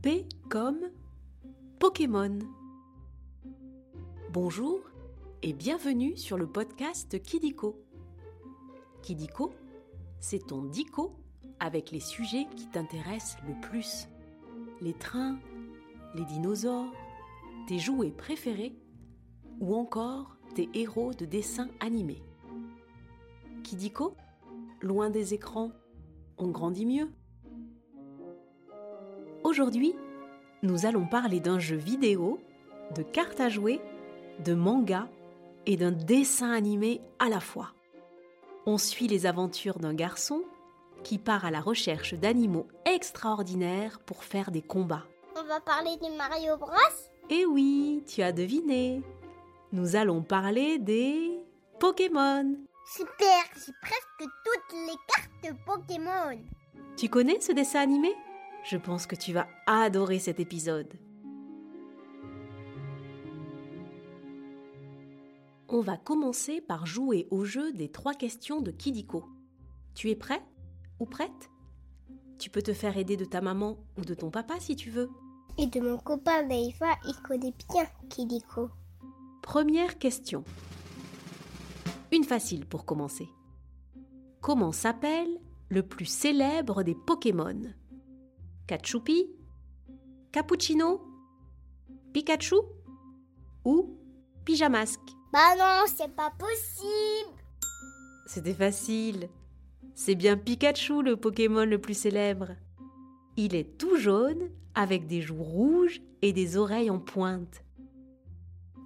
P comme Pokémon. Bonjour et bienvenue sur le podcast Kidiko. Kidiko, c'est ton dico avec les sujets qui t'intéressent le plus. Les trains, les dinosaures, tes jouets préférés ou encore tes héros de dessins animés. Kidiko, loin des écrans, on grandit mieux. Aujourd'hui, nous allons parler d'un jeu vidéo, de cartes à jouer, de manga et d'un dessin animé à la fois. On suit les aventures d'un garçon qui part à la recherche d'animaux extraordinaires pour faire des combats. On va parler de Mario Bros Eh oui, tu as deviné. Nous allons parler des Pokémon. Super, j'ai presque toutes les cartes Pokémon. Tu connais ce dessin animé? Je pense que tu vas adorer cet épisode. On va commencer par jouer au jeu des trois questions de Kidiko. Tu es prêt ou prête? Tu peux te faire aider de ta maman ou de ton papa si tu veux. Et de mon copain Daifa, il connaît bien Kidiko. Première question. Une facile pour commencer. Comment s'appelle le plus célèbre des Pokémon? Kachupi Cappuccino? Pikachu? Ou Pyjamasque Bah non, c'est pas possible. C'était facile. C'est bien Pikachu le Pokémon le plus célèbre. Il est tout jaune avec des joues rouges et des oreilles en pointe.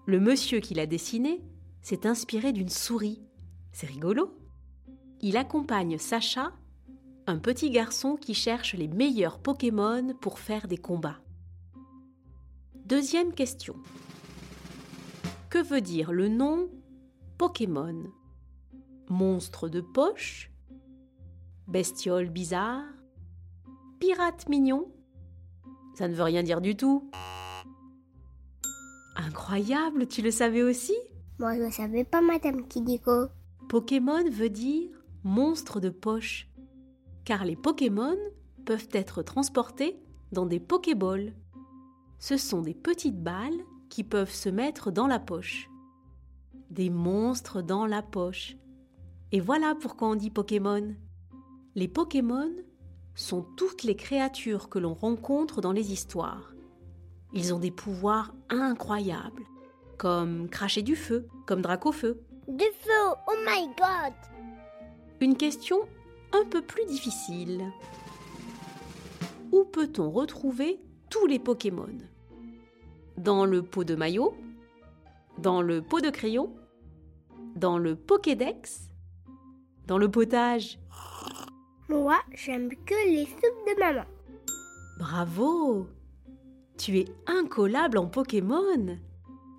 Le monsieur qui l'a dessiné s'est inspiré d'une souris. C'est rigolo. Il accompagne Sacha, un petit garçon qui cherche les meilleurs Pokémon pour faire des combats. Deuxième question. Que veut dire le nom Pokémon? Monstre de poche? Bestiole bizarre? Pirate mignon? Ça ne veut rien dire du tout. Incroyable, tu le savais aussi? Moi, je ne savais pas, Madame Kidiko. Pokémon veut dire monstre de poche, car les Pokémon peuvent être transportés dans des Pokéballs. Ce sont des petites balles qui peuvent se mettre dans la poche. Des monstres dans la poche. Et voilà pourquoi on dit Pokémon. Les Pokémon sont toutes les créatures que l'on rencontre dans les histoires. Ils ont des pouvoirs incroyables, comme cracher du feu, comme Dracofeu. Du feu, oh my god Une question un peu plus difficile. Où peut-on retrouver tous les Pokémon? Dans le pot de maillot? Dans le pot de crayon? Dans le Pokédex? Dans le potage? Moi, j'aime que les soupes de maman. Bravo Tu es incollable en Pokémon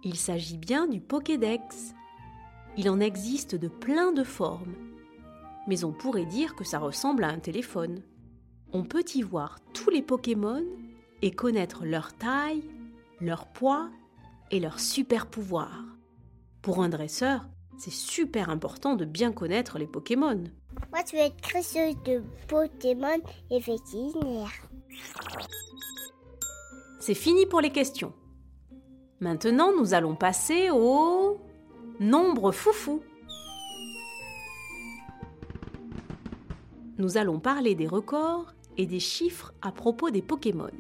Il s'agit bien du Pokédex. Il en existe de plein de formes. Mais on pourrait dire que ça ressemble à un téléphone. On peut y voir tous les Pokémon et connaître leur taille, leur poids et leurs super pouvoirs. Pour un dresseur, c'est super important de bien connaître les Pokémon. Moi, tu veux être créeuse de Pokémon et vétérinaire. C'est fini pour les questions. Maintenant, nous allons passer au nombre foufou. Nous allons parler des records et des chiffres à propos des Pokémon.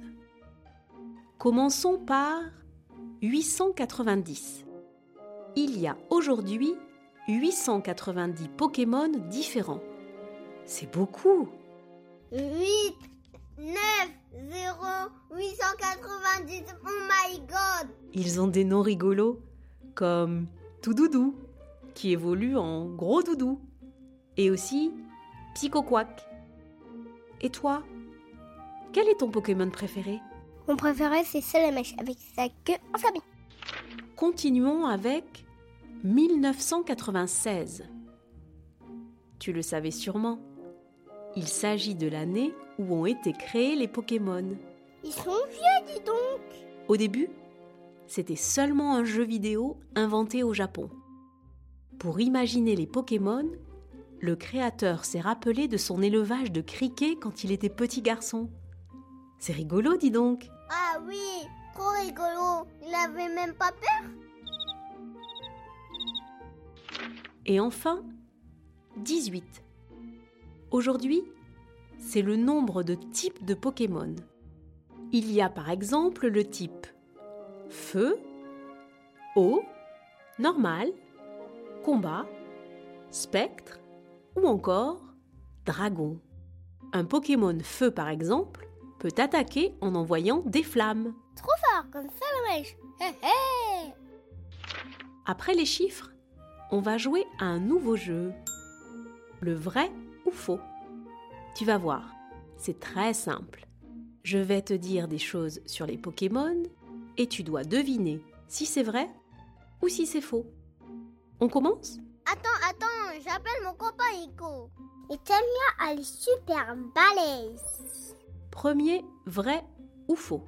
Commençons par 890. Il y a aujourd'hui 890 Pokémon différents. C'est beaucoup. 8, 9, 0, 890, oh my god Ils ont des noms rigolos comme Toudoudou, qui évolue en Gros Doudou, et aussi Psychoquack. Et toi Quel est ton Pokémon préféré? Mon préféré, c'est Salamèche avec sa queue enflammée. Continuons avec 1996. Tu le savais sûrement. Il s'agit de l'année où ont été créés les Pokémon. Ils sont vieux, dis donc Au début, c'était seulement un jeu vidéo inventé au Japon. Pour imaginer les Pokémon, le créateur s'est rappelé de son élevage de criquets quand il était petit garçon. C'est rigolo, dis donc. Ah oui, trop rigolo. Il avait même pas peur. Et enfin, 18. Aujourd'hui, c'est le nombre de types de Pokémon. Il y a par exemple le type feu, eau, normal, combat, spectre ou encore dragon. Un Pokémon feu par exemple peut attaquer en envoyant des flammes. Trop fort comme ça, hé Après les chiffres, on va jouer à un nouveau jeu. Le vrai ou faux Tu vas voir, c'est très simple. Je vais te dire des choses sur les Pokémon et tu dois deviner si c'est vrai ou si c'est faux. On commence? Attends, j'appelle mon copain Ico. Et Tamia, elle est super balèze. Premier, vrai ou faux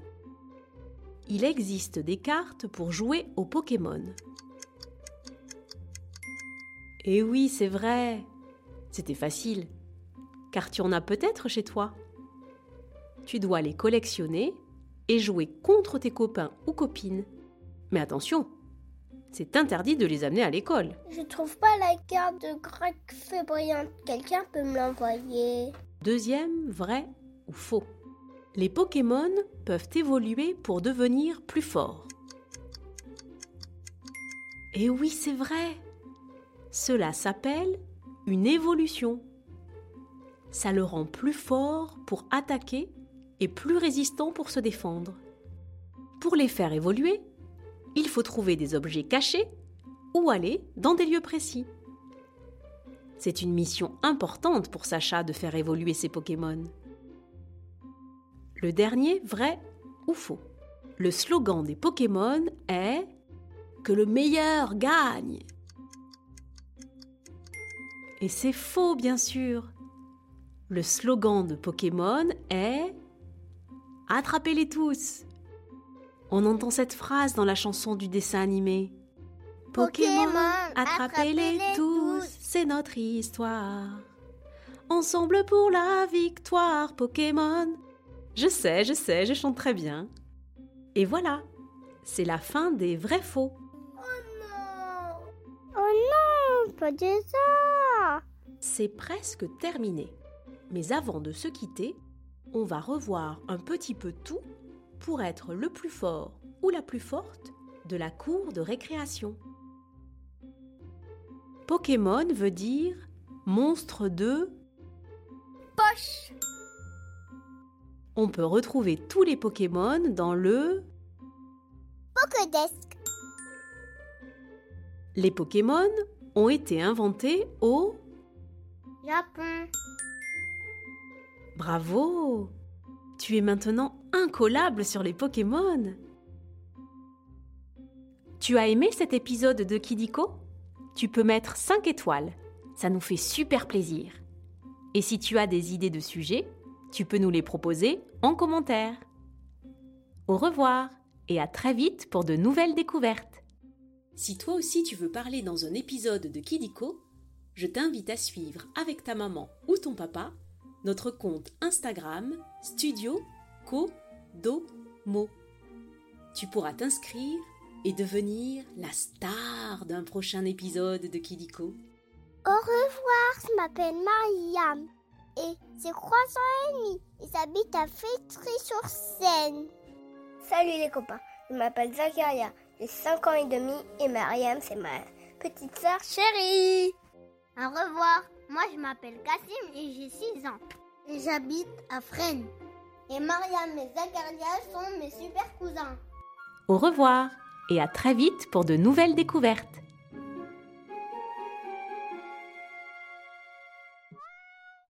Il existe des cartes pour jouer aux Pokémon. Eh oui, c'est vrai. C'était facile. Car tu en as peut-être chez toi. Tu dois les collectionner et jouer contre tes copains ou copines. Mais attention, c'est interdit de les amener à l'école. Je trouve pas la carte de Greg Fébriant. Quelqu'un peut me l'envoyer Deuxième, vrai ou faux Les Pokémon peuvent évoluer pour devenir plus forts. Et oui, c'est vrai. Cela s'appelle une évolution. Ça le rend plus fort pour attaquer et plus résistant pour se défendre. Pour les faire évoluer, il faut trouver des objets cachés ou aller dans des lieux précis. C'est une mission importante pour Sacha de faire évoluer ses Pokémon. Le dernier, vrai ou faux Le slogan des Pokémon est Que le meilleur gagne. Et c'est faux, bien sûr. Le slogan de Pokémon est Attrapez-les tous. On entend cette phrase dans la chanson du dessin animé. Pokémon, attrapez-les tous, c'est notre histoire. Ensemble pour la victoire, Pokémon. Je sais, je sais, je chante très bien. Et voilà, c'est la fin des vrais faux. non Oh non, pas de ça C'est presque terminé. Mais avant de se quitter, on va revoir un petit peu tout pour être le plus fort ou la plus forte de la cour de récréation. Pokémon veut dire monstre de... Poche. On peut retrouver tous les Pokémon dans le... Pokédesk Les Pokémon ont été inventés au... Japon. Bravo! Tu es maintenant incollable sur les Pokémon Tu as aimé cet épisode de Kidiko? Tu peux mettre 5 étoiles, ça nous fait super plaisir. Et si tu as des idées de sujets, tu peux nous les proposer en commentaire. Au revoir et à très vite pour de nouvelles découvertes. Si toi aussi tu veux parler dans un épisode de Kidiko, je t'invite à suivre avec ta maman ou ton papa notre compte Instagram Studio Kodomo. Tu pourras t'inscrire et devenir la star d'un prochain épisode de Kidiko. Au revoir, je m'appelle Mariam. Et j'ai 3 ans et demi. Et j'habite à Fétry-sur-Seine. Salut les copains, je m'appelle Zakaria. J'ai 5 ans et demi et Mariam, c'est ma petite sœur chérie. Au revoir, moi je m'appelle Kassim et j'ai 6 ans. Et j'habite à Fresnes. Et Mariam et Zakaria sont mes super cousins. Au revoir et à très vite pour de nouvelles découvertes.